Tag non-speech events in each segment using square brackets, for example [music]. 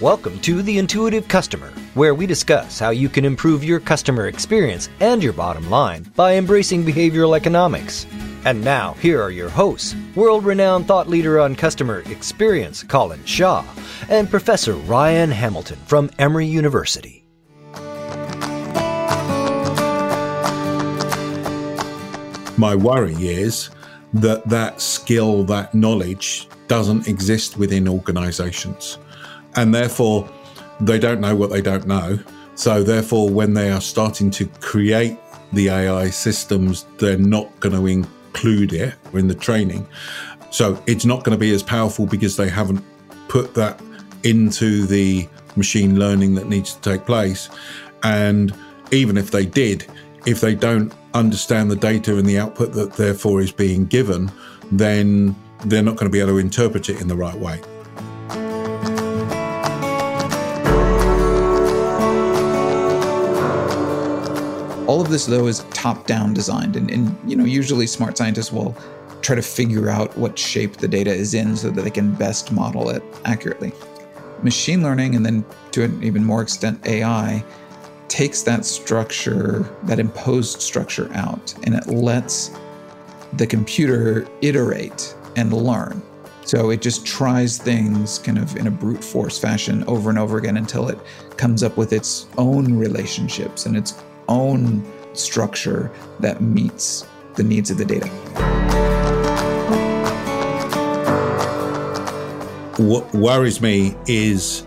Welcome to The Intuitive Customer, where we discuss how you can improve your customer experience and your bottom line by embracing behavioral economics. And now, here are your hosts world renowned thought leader on customer experience, Colin Shaw, and Professor Ryan Hamilton from Emory University. My worry is that that skill, that knowledge doesn't exist within organizations and therefore they don't know what they don't know. So therefore, when they are starting to create the AI systems, they're not going to include it in the training. So it's not going to be as powerful because they haven't put that into the machine learning that needs to take place. And even if they did, if they don't understand the data and the output that therefore is being given, then they're not going to be able to interpret it in the right way. All of this, though, is top down designed. And, and, you know, usually smart scientists will try to figure out what shape the data is in so that they can best model it accurately. Machine learning, and then to an even more extent, AI, takes that structure, that imposed structure out, and it lets the computer iterate and learn. So it just tries things kind of in a brute force fashion over and over again until it comes up with its own relationships and its own structure that meets the needs of the data. What worries me is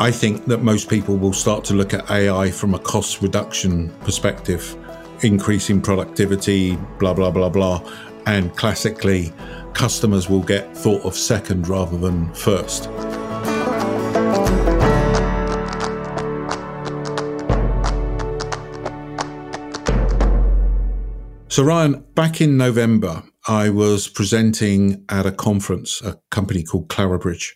I think that most people will start to look at AI from a cost reduction perspective, increasing productivity, blah, blah, blah, blah. And classically, customers will get thought of second rather than first. So, Ryan, back in November, I was presenting at a conference, a company called Clarabridge,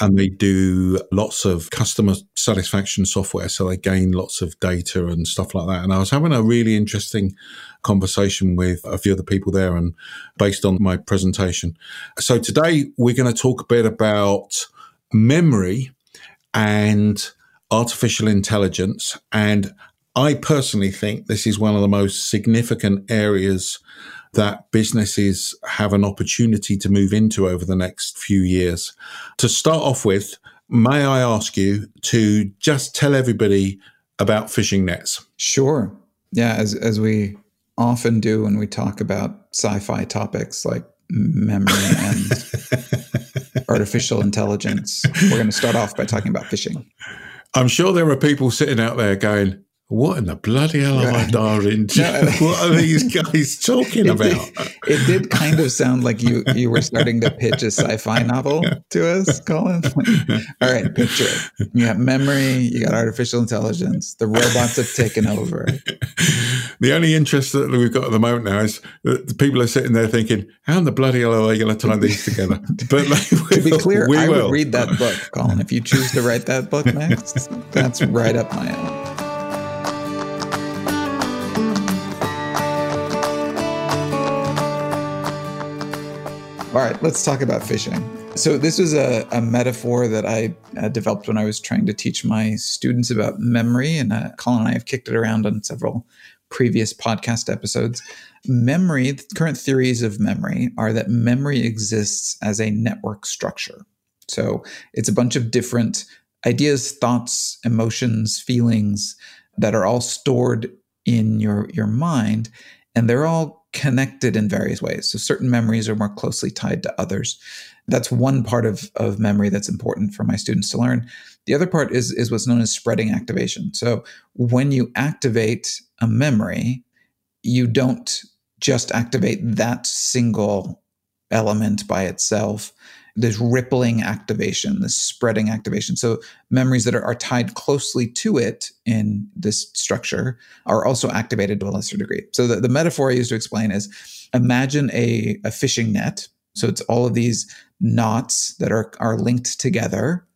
and they do lots of customer satisfaction software. So they gain lots of data and stuff like that. And I was having a really interesting conversation with a few other people there and based on my presentation. So today we're going to talk a bit about memory and artificial intelligence and I personally think this is one of the most significant areas that businesses have an opportunity to move into over the next few years. To start off with, may I ask you to just tell everybody about fishing nets? Sure. Yeah, as as we often do when we talk about sci-fi topics like memory and [laughs] artificial intelligence, we're going to start off by talking about fishing. I'm sure there are people sitting out there going, what in the bloody hell have I dialed into? [laughs] No, [laughs] what are these guys talking [laughs] it about? Did, it did kind of sound like you you were starting to pitch a sci-fi novel to us, Colin. All right, picture it. You got memory, you got artificial intelligence, the robots have taken over. The only interest that we've got at the moment now is that the people are sitting there thinking, how in the bloody hell are they going to tie these together? But like, to be clear, I will. would read that book, Colin. If you choose to write that book next, that's right up my alley. All right, let's talk about fishing. So, this was a, a metaphor that I uh, developed when I was trying to teach my students about memory. And uh, Colin and I have kicked it around on several previous podcast episodes. Memory, the current theories of memory are that memory exists as a network structure. So, it's a bunch of different ideas, thoughts, emotions, feelings that are all stored in your, your mind. And they're all connected in various ways. So certain memories are more closely tied to others. That's one part of, of memory that's important for my students to learn. The other part is, is what's known as spreading activation. So when you activate a memory, you don't just activate that single element by itself this rippling activation, this spreading activation. So memories that are, are, tied closely to it in this structure are also activated to a lesser degree. So the, the metaphor I use to explain is imagine a, a fishing net. So it's all of these knots that are, are linked together.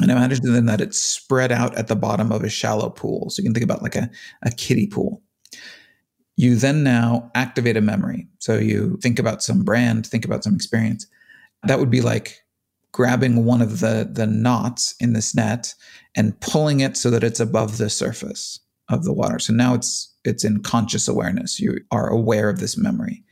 And imagine then that it's spread out at the bottom of a shallow pool. So you can think about like a, a kiddie pool. You then now activate a memory. So you think about some brand, think about some experience that would be like grabbing one of the the knots in this net and pulling it so that it's above the surface of the water. So now it's it's in conscious awareness. You are aware of this memory.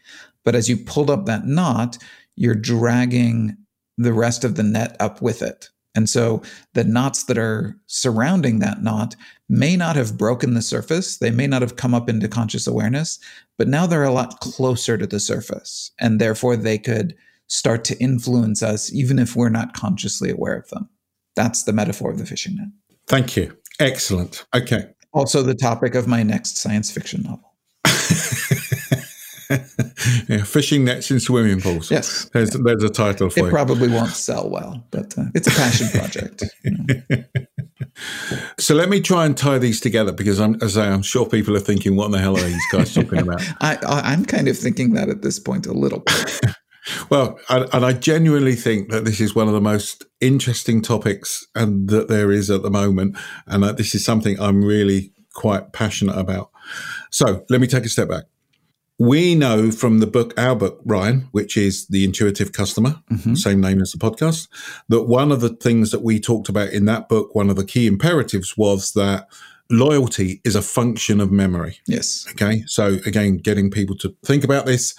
But as you pulled up that knot, you're dragging the rest of the net up with it. And so the knots that are surrounding that knot may not have broken the surface. They may not have come up into conscious awareness, but now they're a lot closer to the surface. And therefore, they could start to influence us even if we're not consciously aware of them. That's the metaphor of the fishing net. Thank you. Excellent. Okay. Also, the topic of my next science fiction novel. [laughs] yeah, fishing nets in swimming pools. Yes, there's, yeah. there's a title for it. It probably won't sell well, but uh, it's a passion project. You know. [laughs] so let me try and tie these together because I'm, as I, am sure people are thinking, what the hell are these guys talking about? [laughs] I, I'm kind of thinking that at this point a little. Well, and, and I genuinely think that this is one of the most interesting topics and that there is at the moment, and that this is something I'm really quite passionate about. So let me take a step back we know from the book, our book, Ryan, which is The Intuitive Customer, mm-hmm. same name as the podcast, that one of the things that we talked about in that book, one of the key imperatives was that loyalty is a function of memory. Yes. Okay. So again, getting people to think about this.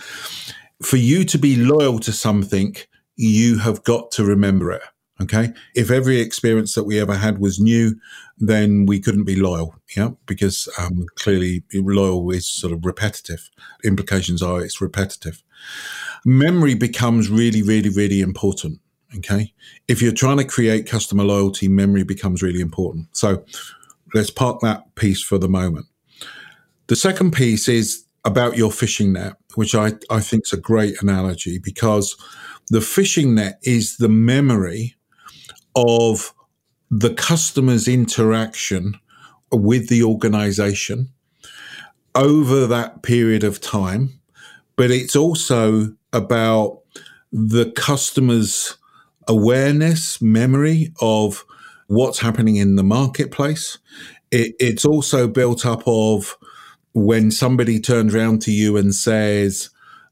For you to be loyal to something, you have got to remember it. Okay. If every experience that we ever had was new, then we couldn't be loyal. Yeah. Because um, clearly loyal is sort of repetitive. Implications are it's repetitive. Memory becomes really, really, really important. Okay. If you're trying to create customer loyalty, memory becomes really important. So let's park that piece for the moment. The second piece is about your fishing net, which I, I think is a great analogy because the fishing net is the memory of the customer's interaction with the organization over that period of time, but it's also about the customer's awareness, memory of what's happening in the marketplace. It, it's also built up of when somebody turns around to you and says,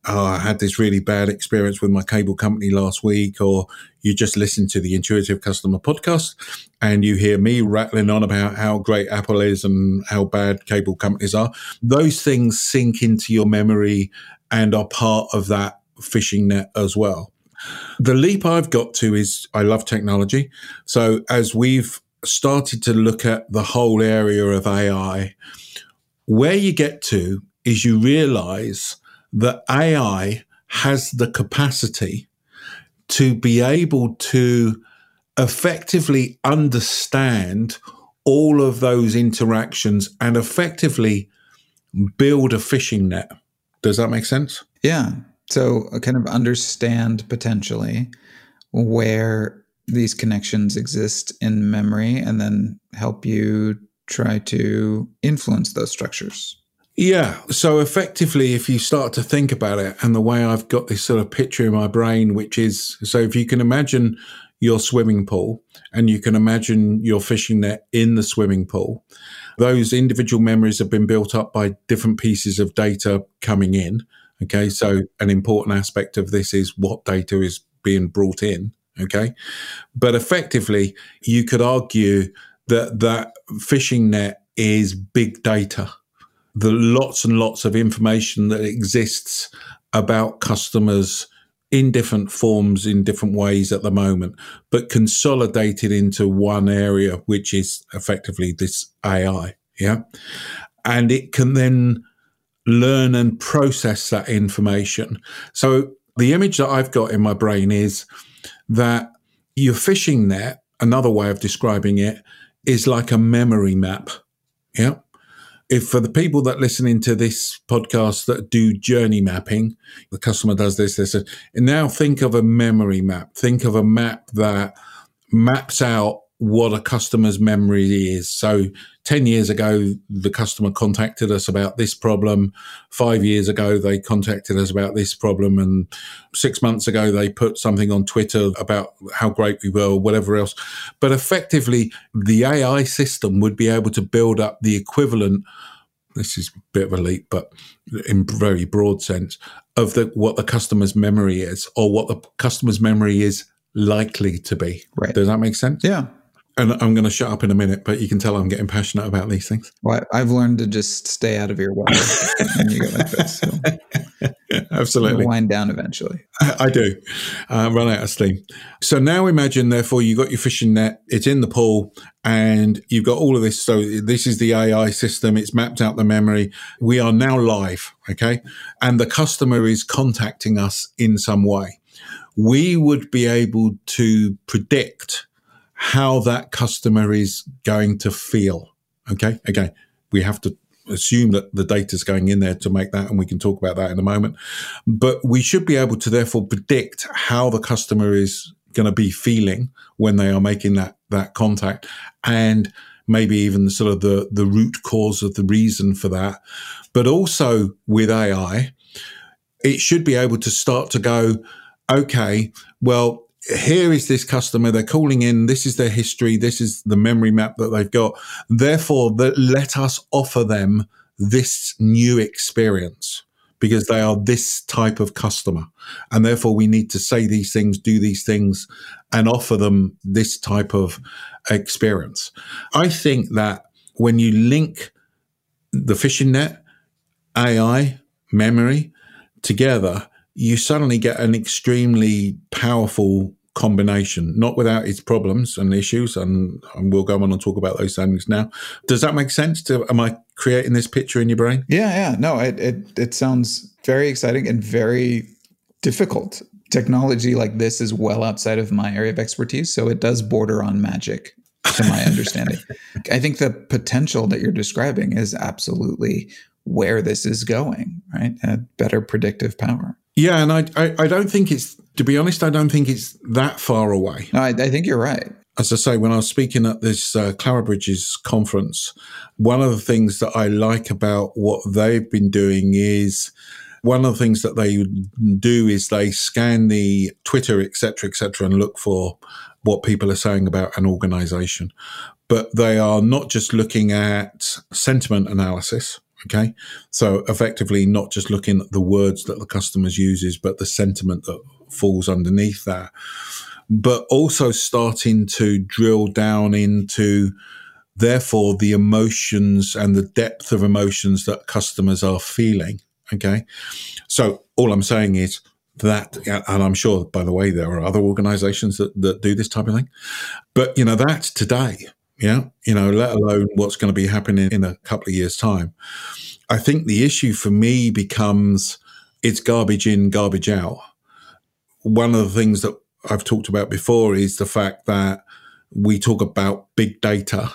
oh, I had this really bad experience with my cable company last week, or you just listen to the Intuitive Customer podcast and you hear me rattling on about how great Apple is and how bad cable companies are. Those things sink into your memory and are part of that fishing net as well. The leap I've got to is I love technology. So as we've started to look at the whole area of AI, where you get to is you realize that AI has the capacity to be able to effectively understand all of those interactions and effectively build a fishing net. Does that make sense? Yeah. So, uh, kind of understand potentially where these connections exist in memory and then help you try to influence those structures. Yeah. So effectively, if you start to think about it, and the way I've got this sort of picture in my brain, which is so if you can imagine your swimming pool and you can imagine your fishing net in the swimming pool, those individual memories have been built up by different pieces of data coming in. Okay. So an important aspect of this is what data is being brought in. Okay. But effectively, you could argue that that fishing net is big data the lots and lots of information that exists about customers in different forms, in different ways at the moment, but consolidated into one area, which is effectively this AI. Yeah. And it can then learn and process that information. So the image that I've got in my brain is that your fishing net, another way of describing it, is like a memory map. Yeah if for the people that listening to this podcast that do journey mapping, the customer does this, this, and now think of a memory map. Think of a map that maps out what a customer's memory is. So 10 years ago, the customer contacted us about this problem. Five years ago, they contacted us about this problem. And six months ago, they put something on Twitter about how great we were or whatever else. But effectively, the AI system would be able to build up the equivalent this is a bit of a leap, but in very broad sense of the what the customer's memory is or what the customer's memory is likely to be. Right. Does that make sense? Yeah. And I'm going to shut up in a minute, but you can tell I'm getting passionate about these things. Well, I've learned to just stay out of your way [laughs] when you get like this. So [laughs] Absolutely. wind down eventually. [laughs] I do. Uh, run out of steam. So now imagine, therefore, you got your fishing net, it's in the pool, and you've got all of this. So this is the AI system, it's mapped out the memory. We are now live, okay? And the customer is contacting us in some way. We would be able to predict how that customer is going to feel. Okay. Again, we have to assume that the data is going in there to make that, and we can talk about that in a moment. But we should be able to therefore predict how the customer is going to be feeling when they are making that that contact, and maybe even sort of the the root cause of the reason for that. But also with AI, it should be able to start to go, okay, well, here is this customer they're calling in this is their history this is the memory map that they've got. Therefore that let us offer them this new experience because they are this type of customer. And therefore we need to say these things do these things and offer them this type of experience. I think that when you link the fishing net ai memory together you suddenly get an extremely powerful combination, not without its problems and issues. And, and, we'll go on and talk about those things now. Does that make sense? To, am I creating this picture in your brain? Yeah, yeah. No, it, it, it sounds very exciting and very difficult. Technology like this is well outside of my area of expertise. So it does border on magic, to my understanding. [laughs] I think the potential that you're describing is absolutely where this is going, right? A better predictive power. Yeah, and I, I, I don't think it's to be honest, I don't think it's that far away. I, I think you're right. As I say, when I was speaking at this uh, Clarabridge's conference, one of the things that I like about what they've been doing is one of the things that they do is they scan the Twitter, etc., etc., and look for what people are saying about an organization. But they are not just looking at sentiment analysis. Okay. So effectively not just looking at the words that the customers uses, but the sentiment that falls underneath that. But also starting to drill down into therefore the emotions and the depth of emotions that customers are feeling. Okay. So all I'm saying is that, and I'm sure, by the way, there are other organizations that, that do this type of thing. But, you know, that's today. Yeah. You know, let alone what's going to be happening in a couple of years' time. I think the issue for me becomes it's garbage in, garbage out. One of the things that I've talked about before is the fact that we talk about big data.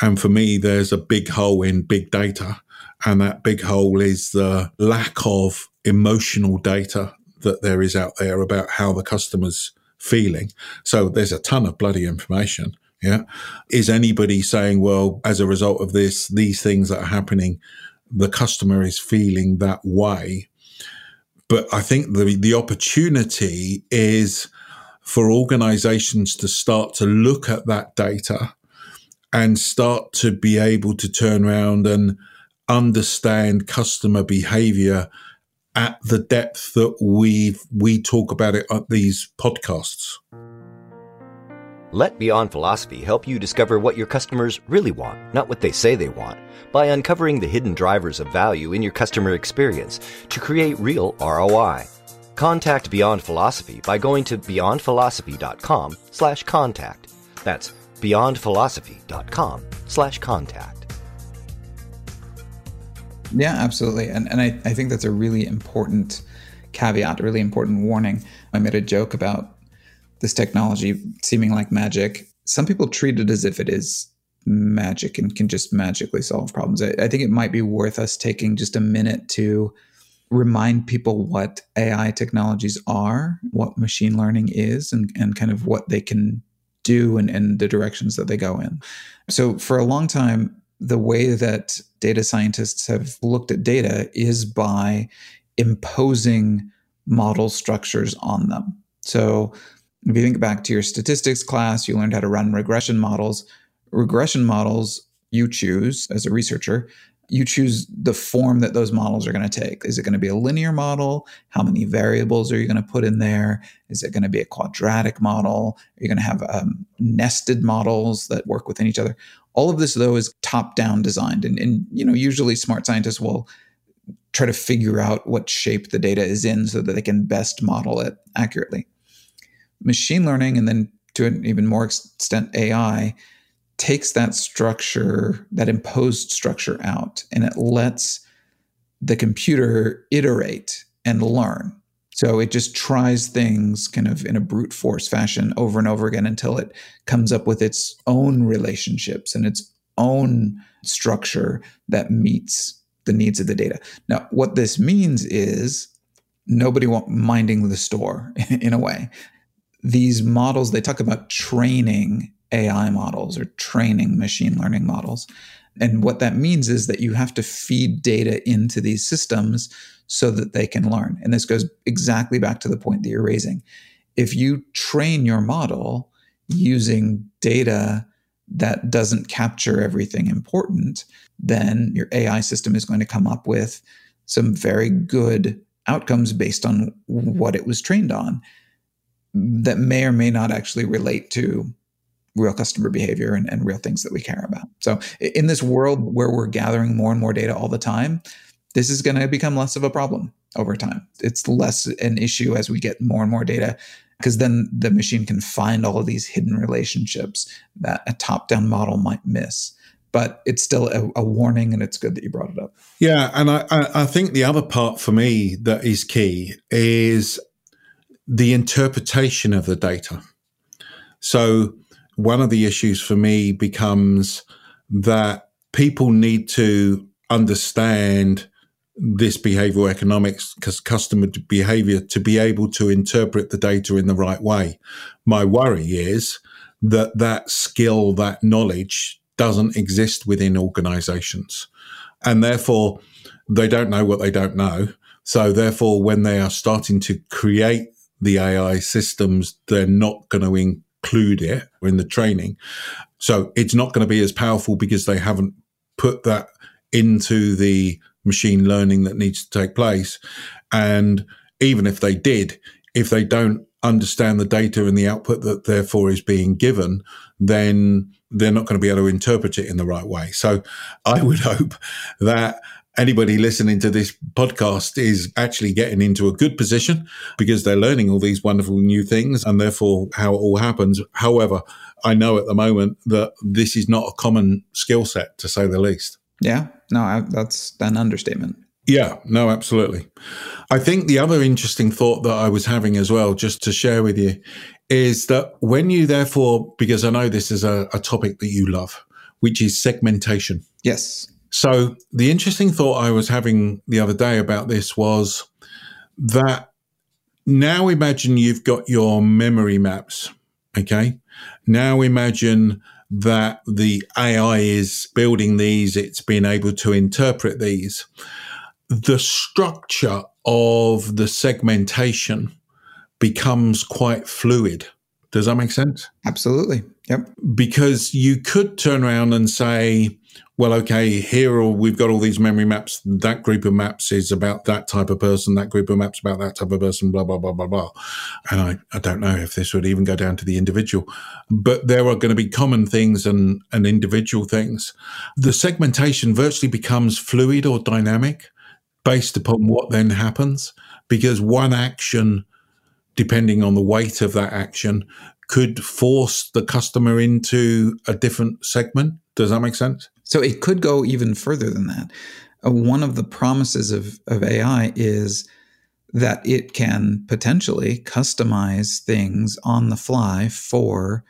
And for me, there's a big hole in big data. And that big hole is the lack of emotional data that there is out there about how the customer's feeling. So there's a ton of bloody information. Yeah. Is anybody saying, well, as a result of this, these things that are happening, the customer is feeling that way? But I think the, the opportunity is for organizations to start to look at that data and start to be able to turn around and understand customer behavior at the depth that we we talk about it at these podcasts. Let Beyond Philosophy help you discover what your customers really want, not what they say they want, by uncovering the hidden drivers of value in your customer experience to create real ROI. Contact Beyond Philosophy by going to beyondphilosophy.com slash contact. That's beyondphilosophy.com slash contact. Yeah, absolutely. And, and I, I think that's a really important caveat, a really important warning. I made a joke about this technology seeming like magic. Some people treat it as if it is magic and can just magically solve problems. I, I think it might be worth us taking just a minute to remind people what AI technologies are, what machine learning is, and, and kind of what they can do and, and the directions that they go in. So, for a long time, the way that data scientists have looked at data is by imposing model structures on them. So, if you think back to your statistics class, you learned how to run regression models. Regression models you choose as a researcher you choose the form that those models are going to take. Is it going to be a linear model? How many variables are you going to put in there? Is it going to be a quadratic model? Are you going to have um, nested models that work within each other? All of this, though, is top down designed. And, and, you know, usually smart scientists will try to figure out what shape the data is in so that they can best model it accurately. Machine learning, and then to an even more extent, AI, takes that structure, that imposed structure out, and it lets the computer iterate and learn. So it just tries things kind of in a brute force fashion over and over again until it comes up with its own relationships and its own structure that meets the needs of the data. Now, what this means is nobody minding the store [laughs] in a way. These models, they talk about training AI models or training machine learning models. And what that means is that you have to feed data into these systems so that they can learn. And this goes exactly back to the point that you're raising. If you train your model using data that doesn't capture everything important, then your AI system is going to come up with some very good outcomes based on what it was trained on that may or may not actually relate to real customer behavior and, and real things that we care about. So in this world where we're gathering more and more data all the time, this is going to become less of a problem over time. It's less an issue as we get more and more data because then the machine can find all of these hidden relationships that a top-down model might miss. But it's still a, a warning, and it's good that you brought it up. Yeah, and I, I think the other part for me that is key is the interpretation of the data. So one of the issues for me becomes that people need to understand this behavioral economics because customer behavior to be able to interpret the data in the right way. My worry is that that skill, that knowledge doesn't exist within organizations. And therefore, they don't know what they don't know. So therefore, when they are starting to create the AI systems, they're not going to include it in the training. So it's not going to be as powerful because they haven't put that into the machine learning that needs to take place. And even if they did, if they don't understand the data and the output that therefore is being given, then they're not going to be able to interpret it in the right way. So I would [laughs] hope that anybody listening to this podcast is actually getting into a good position because they're learning all these wonderful new things and therefore how it all happens. However, I know at the moment that this is not a common skill set to say the least. Yeah, no, I, that's an understatement. Yeah, no, absolutely. I think the other interesting thought that I was having as well, just to share with you, is that when you therefore, because I know this is a, a topic that you love, which is segmentation. Yes. So the interesting thought I was having the other day about this was that now imagine you've got your memory maps. Okay. Now imagine that the AI is building these, it's been able to interpret these. The structure of the segmentation becomes quite fluid. Does that make sense? Absolutely. Yep. Because you could turn around and say, well, okay, here we've got all these memory maps. That group of maps is about that type of person. That group of maps about that type of person. Blah blah blah blah blah. And I, I don't know if this would even go down to the individual, but there are going to be common things and and individual things. The segmentation virtually becomes fluid or dynamic based upon what then happens, because one action, depending on the weight of that action, could force the customer into a different segment. Does that make sense? So it could go even further than that. Uh, one of the promises of, of AI is that it can potentially customize things on the fly for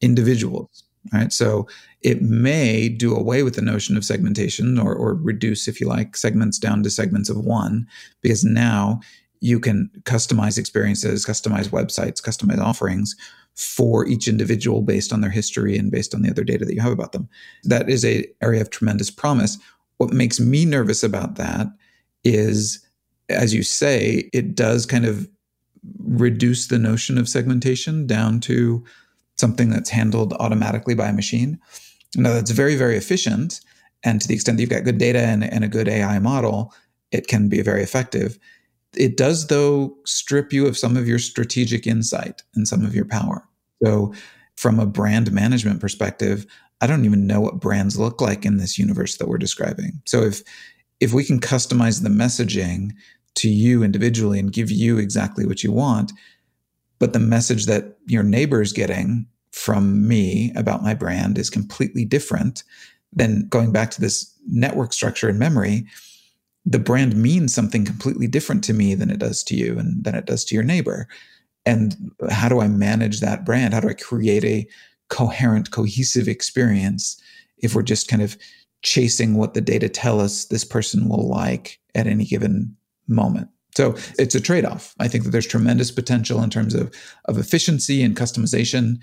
individuals. Right. So it may do away with the notion of segmentation or, or reduce, if you like, segments down to segments of one, because now you can customize experiences, customize websites, customize offerings for each individual based on their history and based on the other data that you have about them. That is a area of tremendous promise. What makes me nervous about that is, as you say, it does kind of reduce the notion of segmentation down to something that's handled automatically by a machine. Now that's very, very efficient And to the extent that you've got good data and, and a good AI model, it can be very effective. It does, though, strip you of some of your strategic insight and some of your power. So, from a brand management perspective, I don't even know what brands look like in this universe that we're describing. So, if if we can customize the messaging to you individually and give you exactly what you want, but the message that your neighbor is getting from me about my brand is completely different, then going back to this network structure and memory, the brand means something completely different to me than it does to you and than it does to your neighbor. And how do I manage that brand? How do I create a coherent, cohesive experience if we're just kind of chasing what the data tell us this person will like at any given moment? So it's a trade-off. I think that there's tremendous potential in terms of, of efficiency and customization.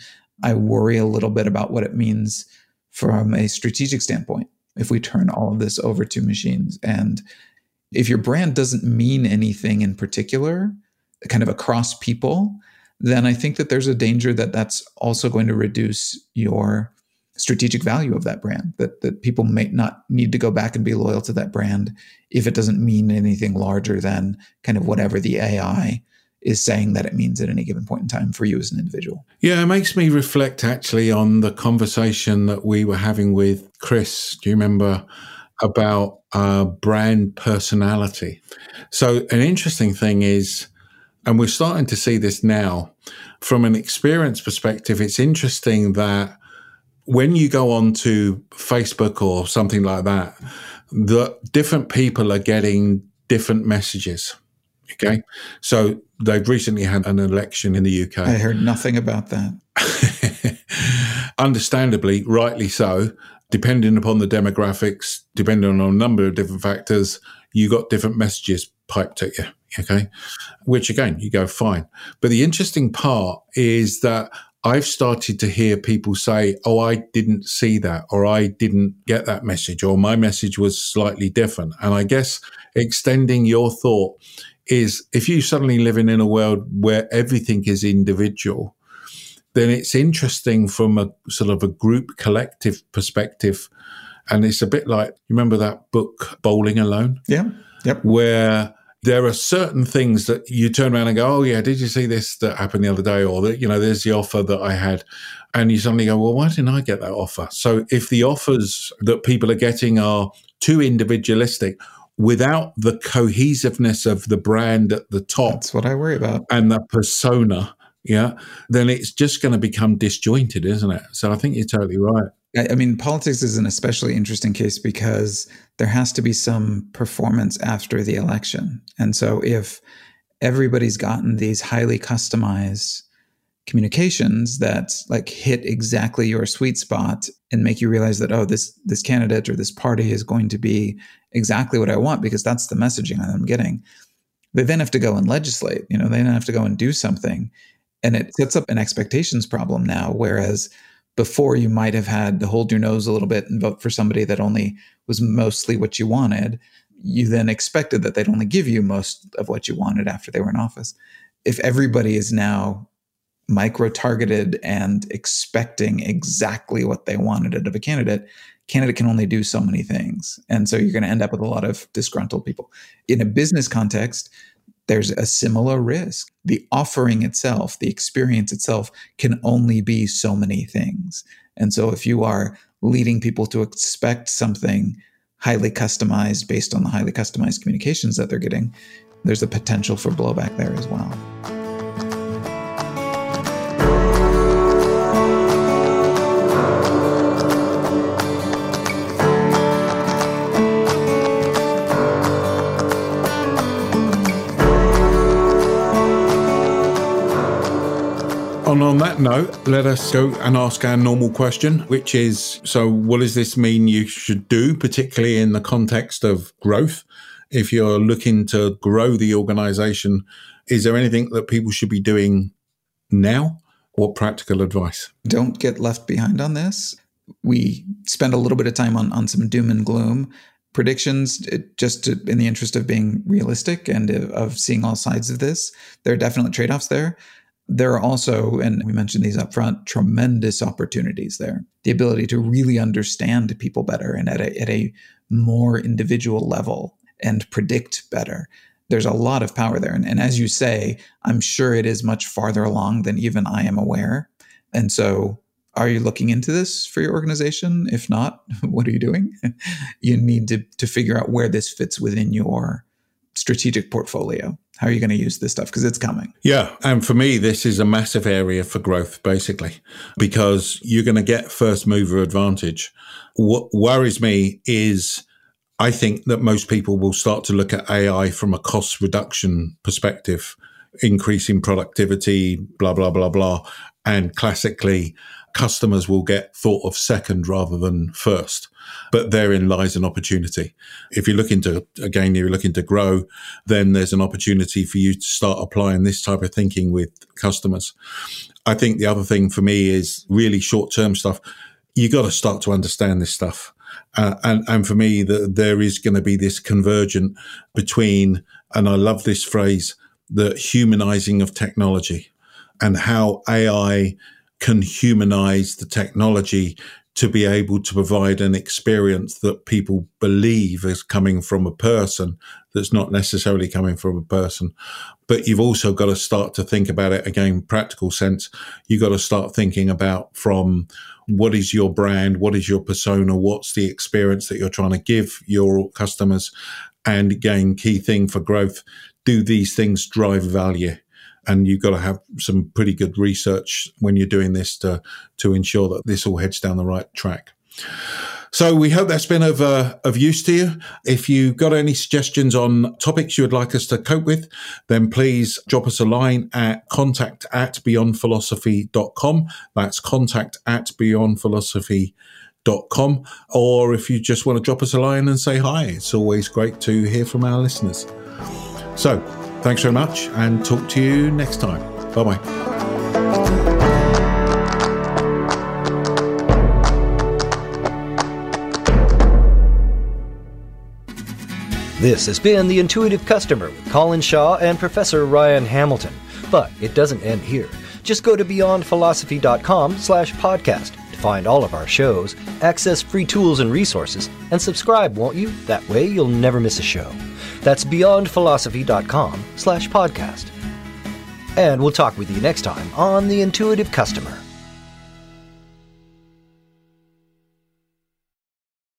I worry a little bit about what it means from a strategic standpoint if we turn all of this over to machines. And if your brand doesn't mean anything in particular, kind of across people, then I think that there's a danger that that's also going to reduce your strategic value of that brand that that people may not need to go back and be loyal to that brand if it doesn't mean anything larger than kind of whatever the AI is saying that it means at any given point in time for you as an individual. Yeah, it makes me reflect actually on the conversation that we were having with Chris. Do you remember about uh, brand personality? So, an interesting thing is, and we're starting to see this now from an experience perspective, it's interesting that when you go on to Facebook or something like that, the different people are getting different messages. Okay. So they've recently had an election in the UK. I heard nothing about that. [laughs] Understandably, rightly so, depending upon the demographics, depending on a number of different factors, you got different messages piped at you. Okay. Which again, you go fine. But the interesting part is that I've started to hear people say, Oh, I didn't see that, or I didn't get that message, or my message was slightly different. And I guess extending your thought is if you suddenly living in a world where everything is individual, then it's interesting from a sort of a group collective perspective. And it's a bit like, you remember that book, Bowling Alone? Yeah. Yep. Where there are certain things that you turn around and go, Oh, yeah, did you see this that happened the other day? Or that, you know, there's the offer that I had. And you suddenly go, Well, why didn't I get that offer? So if the offers that people are getting are too individualistic, without the cohesiveness of the brand at the top. That's what I worry about. And the persona, yeah, then it's just going to become disjointed, isn't it? So I think you're totally right. I mean, politics is an especially interesting case because there has to be some performance after the election. And so if everybody's gotten these highly customized communications that like hit exactly your sweet spot and make you realize that oh this this candidate or this party is going to be exactly what I want because that's the messaging I'm getting. They then have to go and legislate, you know, they then have to go and do something. And it sets up an expectations problem now. Whereas before you might have had to hold your nose a little bit and vote for somebody that only was mostly what you wanted, you then expected that they'd only give you most of what you wanted after they were in office. If everybody is now micro targeted and expecting exactly what they wanted out of a candidate, candidate can only do so many things. And so you're going to end up with a lot of disgruntled people. In a business context, there's a similar risk. The offering itself, the experience itself can only be so many things. And so if you are leading people to expect something highly customized based on the highly customized communications that they're getting, there's a potential for blowback there as well. And on that note, let us go and ask our normal question, which is so, what does this mean you should do, particularly in the context of growth? If you're looking to grow the organization, is there anything that people should be doing now or practical advice? Don't get left behind on this. We spend a little bit of time on, on some doom and gloom predictions uh, just to, in the interest of being realistic and of seeing all sides of this. There are definitely trade offs there there are also, and we mentioned these up front, tremendous opportunities there. The ability to really understand people better and at a, at a more individual level and predict better. There's a lot of power there. And, and as you say, I'm sure it is much farther along than even I am aware. And so are you looking into this for your organization? If not, [laughs] what are you doing? [laughs] you need to, to figure out where this fits within your strategic portfolio. How are you going to use this stuff? Because it's coming. Yeah. And for me, this is a massive area for growth, basically, because you're going to get first mover advantage. What worries me is I think that most people will start to look at AI from a cost reduction perspective, increasing productivity, blah, blah, blah, blah. And classically, customers will get thought of second rather than first. But therein lies an opportunity. If you're looking to, again, you're looking to grow, then there's an opportunity for you to start applying this type of thinking with customers. I think the other thing for me is really short term stuff. You got to start to understand this stuff. Uh, and, and for me, the, there is going to be this convergent between, and I love this phrase, the humanizing of technology and how AI can humanize the technology to be able to provide an experience that people believe is coming from a person that's not necessarily coming from a person. But you've also got to start to think about it again, practical sense. You've got to start thinking about from what is your brand? What is your persona? What's the experience that you're trying to give your customers? And again, key thing for growth, do these things drive value? And you've got to have some pretty good research when you're doing this to to ensure that this all heads down the right track. So we hope that's been of, uh, of use to you. If you've got any suggestions on topics you would like us to cope with, then please drop us a line at contact at beyondphilosophy.com. That's contact at beyondphilosophy.com. Or if you just want to drop us a line and say hi, it's always great to hear from our listeners. So Thanks very much and talk to you next time. Bye bye. This has been The Intuitive Customer with Colin Shaw and Professor Ryan Hamilton. But it doesn't end here. Just go to beyondphilosophy.com slash podcast to find all of our shows, access free tools and resources, and subscribe, won't you? That way you'll never miss a show. That's beyondphilosophy.com slash podcast. And we'll talk with you next time on The Intuitive Customer.